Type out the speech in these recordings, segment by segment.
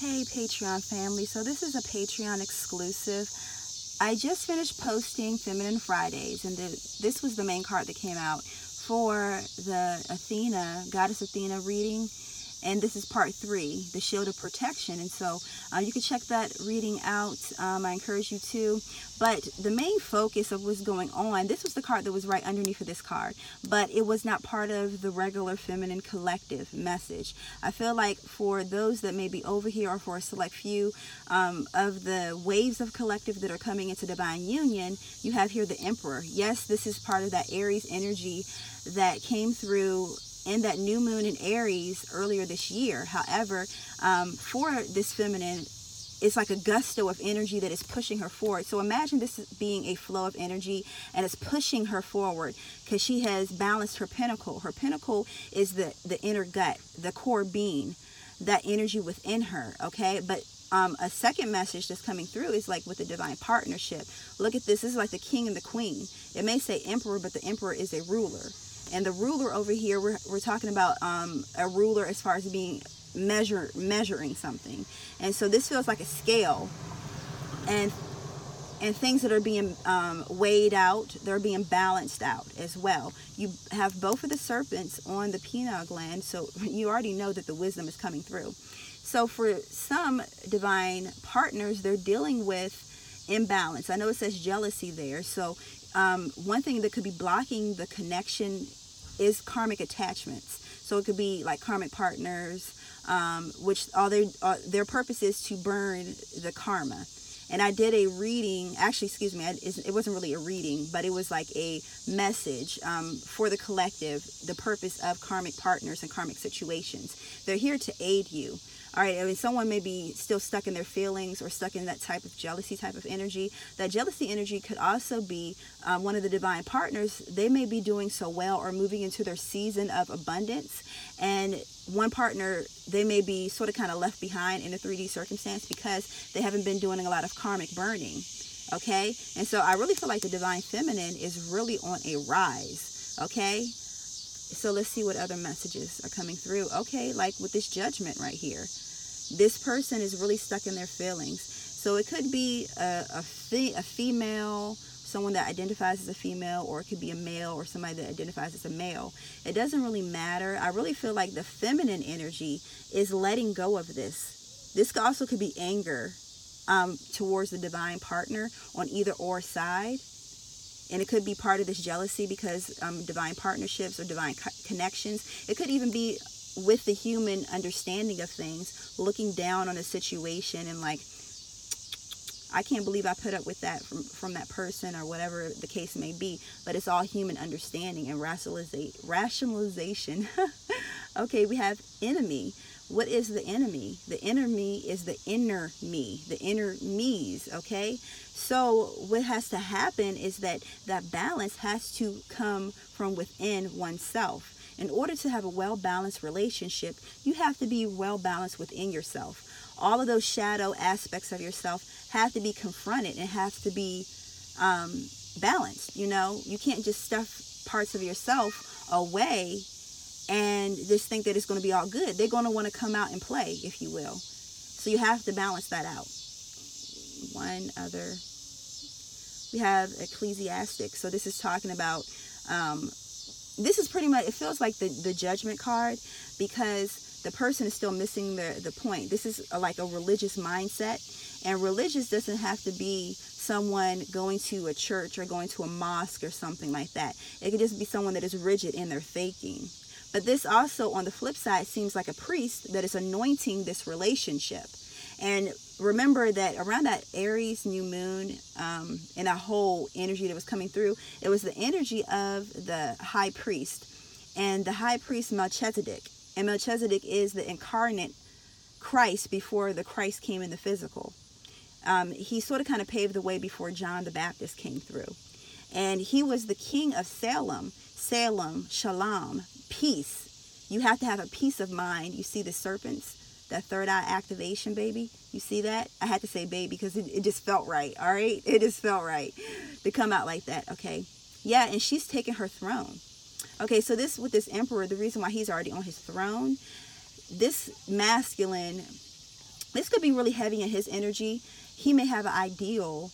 Hey Patreon family, so this is a Patreon exclusive. I just finished posting Feminine Fridays, and the, this was the main card that came out for the Athena, Goddess Athena reading and this is part three the shield of protection. And so uh, you can check that reading out. Um, i encourage you to. But the main focus of what's going on this was the card that was right underneath of this card. But it was not part of the regular feminine collective message. I feel like for those that may be over here or for a select few um, of the waves of collective that are coming into divine union you have here the emperor. Yes this is part of that aries energy that came through in that new moon in Aries earlier this year. However, um, for this feminine, it's like a gusto of energy that is pushing her forward. So imagine this being a flow of energy and it's pushing her forward because she has balanced her pinnacle. Her pinnacle is the, the inner gut, the core being, that energy within her, okay? But um, a second message that's coming through is like with the divine partnership. Look at this. This is like the king and the queen. It may say emperor, but the emperor is a ruler. And the ruler over here, we're, we're talking about um, a ruler as far as being measure measuring something. And so this feels like a scale. And and things that are being um, weighed out, they're being balanced out as well. You have both of the serpents on the pineal gland, so you already know that the wisdom is coming through. So for some divine partners, they're dealing with imbalance. I know it says jealousy there. So um, one thing that could be blocking the connection is karmic attachments. So it could be like karmic partners, um, which all their uh, their purpose is to burn the karma. And I did a reading, actually, excuse me, it wasn't really a reading, but it was like a message um, for the collective, the purpose of karmic partners and karmic situations. They're here to aid you all right i mean someone may be still stuck in their feelings or stuck in that type of jealousy type of energy. That jealousy energy could also be um, one of the divine partners. They may be doing so well or moving into their season of abundance. And one partner they may be sort of kind of left behind in a 3d circumstance because they haven't been doing a lot of karmic burning okay? And so i really feel like the divine feminine is really on a rise okay? So let's see what other messages are coming through. Okay, like with this judgment right here. This person is really stuck in their feelings. So it could be a, a, fe- a female, someone that identifies as a female, or it could be a male or somebody that identifies as a male. It doesn't really matter. I really feel like the feminine energy is letting go of this. This also could be anger um, towards the divine partner on either or side and it could be part of this jealousy because um, divine partnerships or divine co- connections it could even be with the human understanding of things looking down on a situation and like I can't believe I put up with that from, from that person or whatever the case may be. But it's all human understanding and rationaliza- rationalization. okay, we have enemy. What is the enemy? The enemy is the inner me, the inner me's, okay? So what has to happen is that that balance has to come from within oneself. In order to have a well-balanced relationship, you have to be well balanced within yourself. All of those shadow aspects of yourself have to be confronted and have to be um, balanced. You know, you can't just stuff parts of yourself away and just think that it's going to be all good. They're going to want to come out and play, if you will. So you have to balance that out. One other. We have Ecclesiastic. So this is talking about. Um, this is pretty much. It feels like the the judgment card because the person is still missing the the point. This is a, like a religious mindset, and religious doesn't have to be someone going to a church or going to a mosque or something like that. It could just be someone that is rigid in their thinking. But this also, on the flip side, seems like a priest that is anointing this relationship. And remember that around that Aries new moon um, and a whole energy that was coming through, it was the energy of the high priest and the high priest Melchizedek. And Melchizedek is the incarnate Christ before the Christ came in the physical. Um, he sort of kind of paved the way before John the Baptist came through. And he was the king of Salem, Salem, Shalom, peace. You have to have a peace of mind. You see the serpents, that third eye activation, baby. You see that? I had to say baby because it, it just felt right. All right. It just felt right to come out like that. Okay. Yeah. And she's taking her throne. Okay. So this with this emperor, the reason why he's already on his throne, this masculine this could be really heavy in his energy. He may have an ideal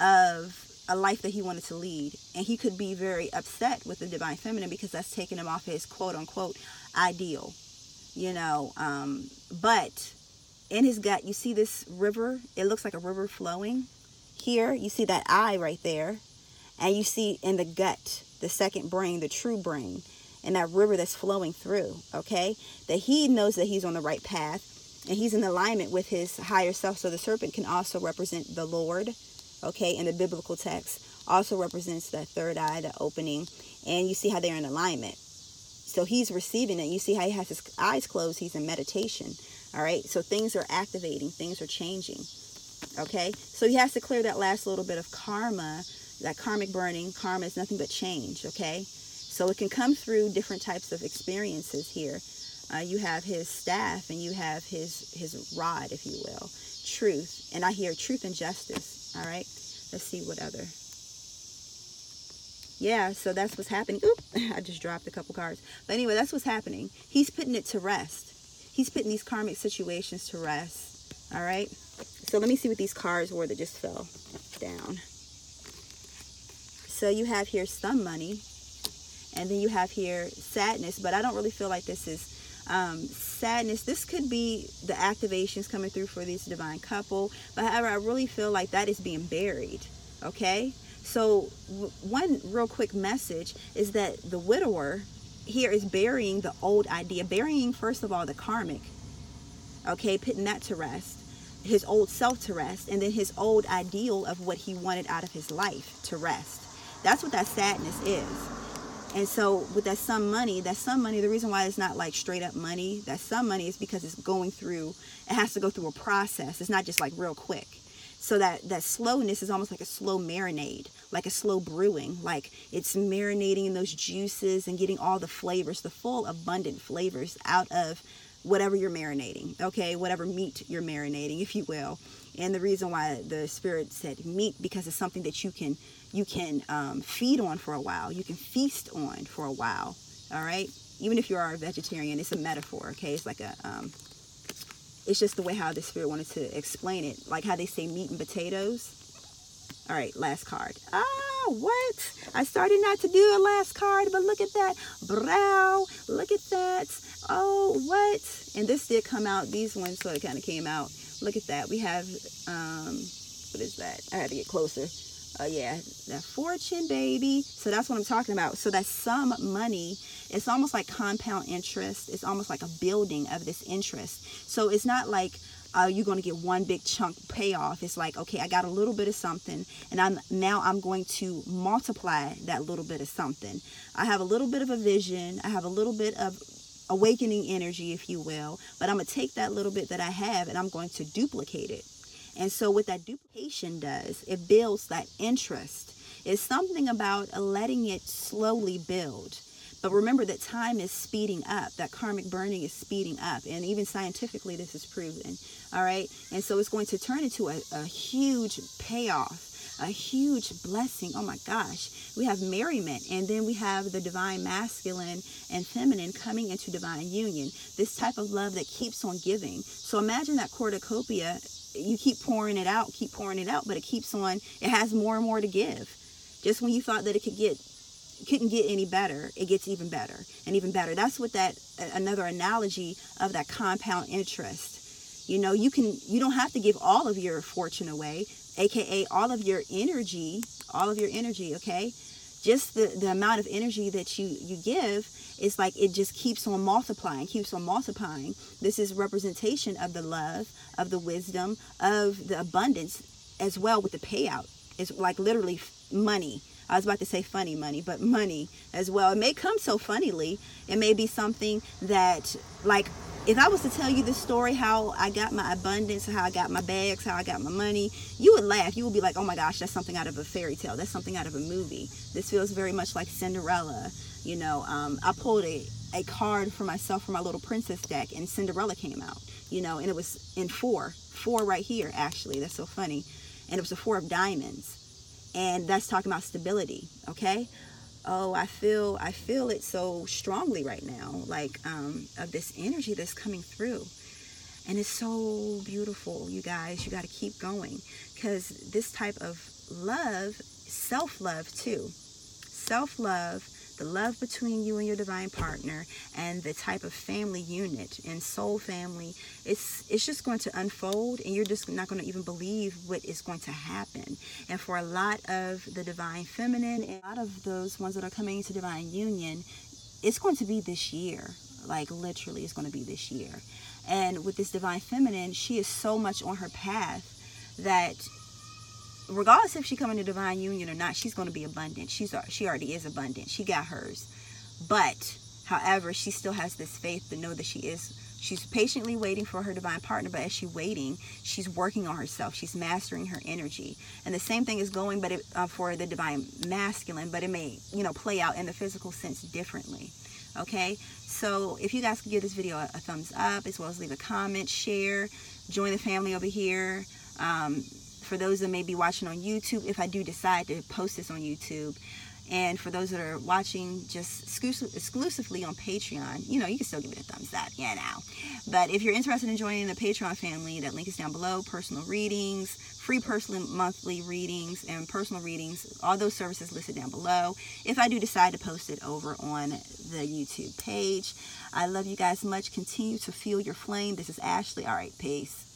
of a life that he wanted to lead. And he could be very upset with the divine feminine because that's taking him off his quote unquote ideal. You know, um, but in his gut, you see this river. It looks like a river flowing. Here, you see that eye right there. And you see in the gut, the second brain, the true brain, and that river that's flowing through, okay? That he knows that he's on the right path and he's in alignment with his higher self. So the serpent can also represent the Lord, okay, in the biblical text. Also represents that third eye, the opening. And you see how they're in alignment. So he's receiving it. You see how he has his eyes closed. He's in meditation. All right. So things are activating, things are changing. Okay. So he has to clear that last little bit of karma, that karmic burning. Karma is nothing but change. Okay. So it can come through different types of experiences here. Uh, you have his staff and you have his his rod, if you will, truth. And I hear truth and justice. All right. Let's see what other. Yeah, so that's what's happening. Oop, I just dropped a couple cards. But anyway, that's what's happening. He's putting it to rest. He's putting these karmic situations to rest. All right. So let me see what these cards were that just fell down. So you have here some money, and then you have here sadness. But I don't really feel like this is um, sadness. This could be the activations coming through for this divine couple. But however, I really feel like that is being buried. Okay. So one real quick message is that the widower here is burying the old idea, burying first of all the karmic, okay, putting that to rest, his old self to rest, and then his old ideal of what he wanted out of his life to rest. That's what that sadness is. And so with that some money, that some money, the reason why it's not like straight up money, that some money is because it's going through, it has to go through a process. It's not just like real quick. So that that slowness is almost like a slow marinade, like a slow brewing, like it's marinating in those juices and getting all the flavors, the full abundant flavors out of whatever you're marinating, okay? Whatever meat you're marinating, if you will. And the reason why the spirit said meat because it's something that you can you can um, feed on for a while. You can feast on for a while. All right. Even if you are a vegetarian, it's a metaphor. Okay, it's like a um, it's just the way how the spirit wanted to explain it, like how they say meat and potatoes. All right, last card. Ah, what? I started not to do a last card, but look at that. Brow, look at that. Oh, what? And this did come out, these ones sort of kind of came out. Look at that. We have, um, what is that? I had to get closer. Oh, uh, yeah, that fortune, baby. So that's what I'm talking about. So that's some money it's almost like compound interest. It's almost like a building of this interest. So it's not like uh, you're going to get one big chunk payoff. It's like, okay, I got a little bit of something, and I'm now I'm going to multiply that little bit of something. I have a little bit of a vision. I have a little bit of awakening energy, if you will, but I'm going to take that little bit that I have and I'm going to duplicate it. And so, what that duplication does, it builds that interest. It's something about uh, letting it slowly build. But remember that time is speeding up, that karmic burning is speeding up. And even scientifically, this is proven. All right. And so it's going to turn into a, a huge payoff a huge blessing. Oh my gosh. We have merriment, and then we have the divine masculine and feminine coming into divine union. This type of love that keeps on giving. So imagine that cornucopia. You keep pouring it out, keep pouring it out, but it keeps on, it has more and more to give. Just when you thought that it could get couldn't get any better it gets even better and even better. That's what that another analogy of that compound interest. You know you can you don't have to give all of your fortune away aka all of your energy all of your energy okay? Just the, the amount of energy that you you give is like it just keeps on multiplying keeps on multiplying. This is representation of the love of the wisdom of the abundance as well with the payout it's like literally money I was about to say funny money, but money as well. It may come so funnily. It may be something that, like, if I was to tell you the story how I got my abundance, how I got my bags, how I got my money, you would laugh. You would be like, oh my gosh, that's something out of a fairy tale. That's something out of a movie. This feels very much like Cinderella. You know, um, I pulled a, a card for myself for my little princess deck, and Cinderella came out, you know, and it was in four, four right here, actually. That's so funny. And it was a four of diamonds and that's talking about stability okay oh i feel i feel it so strongly right now like um of this energy that's coming through And it's so beautiful, you guys. You got to keep going because this type of love, self love too, self love the love between you and your divine partner and the type of family unit and soul family it's it's just going to unfold and you're just not going to even believe what is going to happen. And for a lot of the divine feminine and a lot of those ones that are coming into divine union it's going to be this year. Like literally it's going to be this year. And with this divine feminine she is so much on her path that regardless if she come into divine union or not, she's going to be abundant. She's she already is abundant. She got hers. But however, she still has this faith to know that she is she's patiently waiting for her divine partner, but as she's waiting, she's working on herself. She's mastering her energy. And the same thing is going but it, uh, for the divine masculine, but it may, you know, play out in the physical sense differently. Okay? So, if you guys could give this video a, a thumbs up as well as leave a comment, share, join the family over here. Um, for those that may be watching on YouTube, if I do decide to post this on YouTube. And for those that are watching just exclusively on Patreon, you know, you can still give it a thumbs up, yeah, now. But if you're interested in joining the Patreon family, that link is down below. Personal readings, free personal monthly readings, and personal readings, all those services listed down below. If I do decide to post it over on the YouTube page, I love you guys much. Continue to feel your flame. This is Ashley. All right, peace.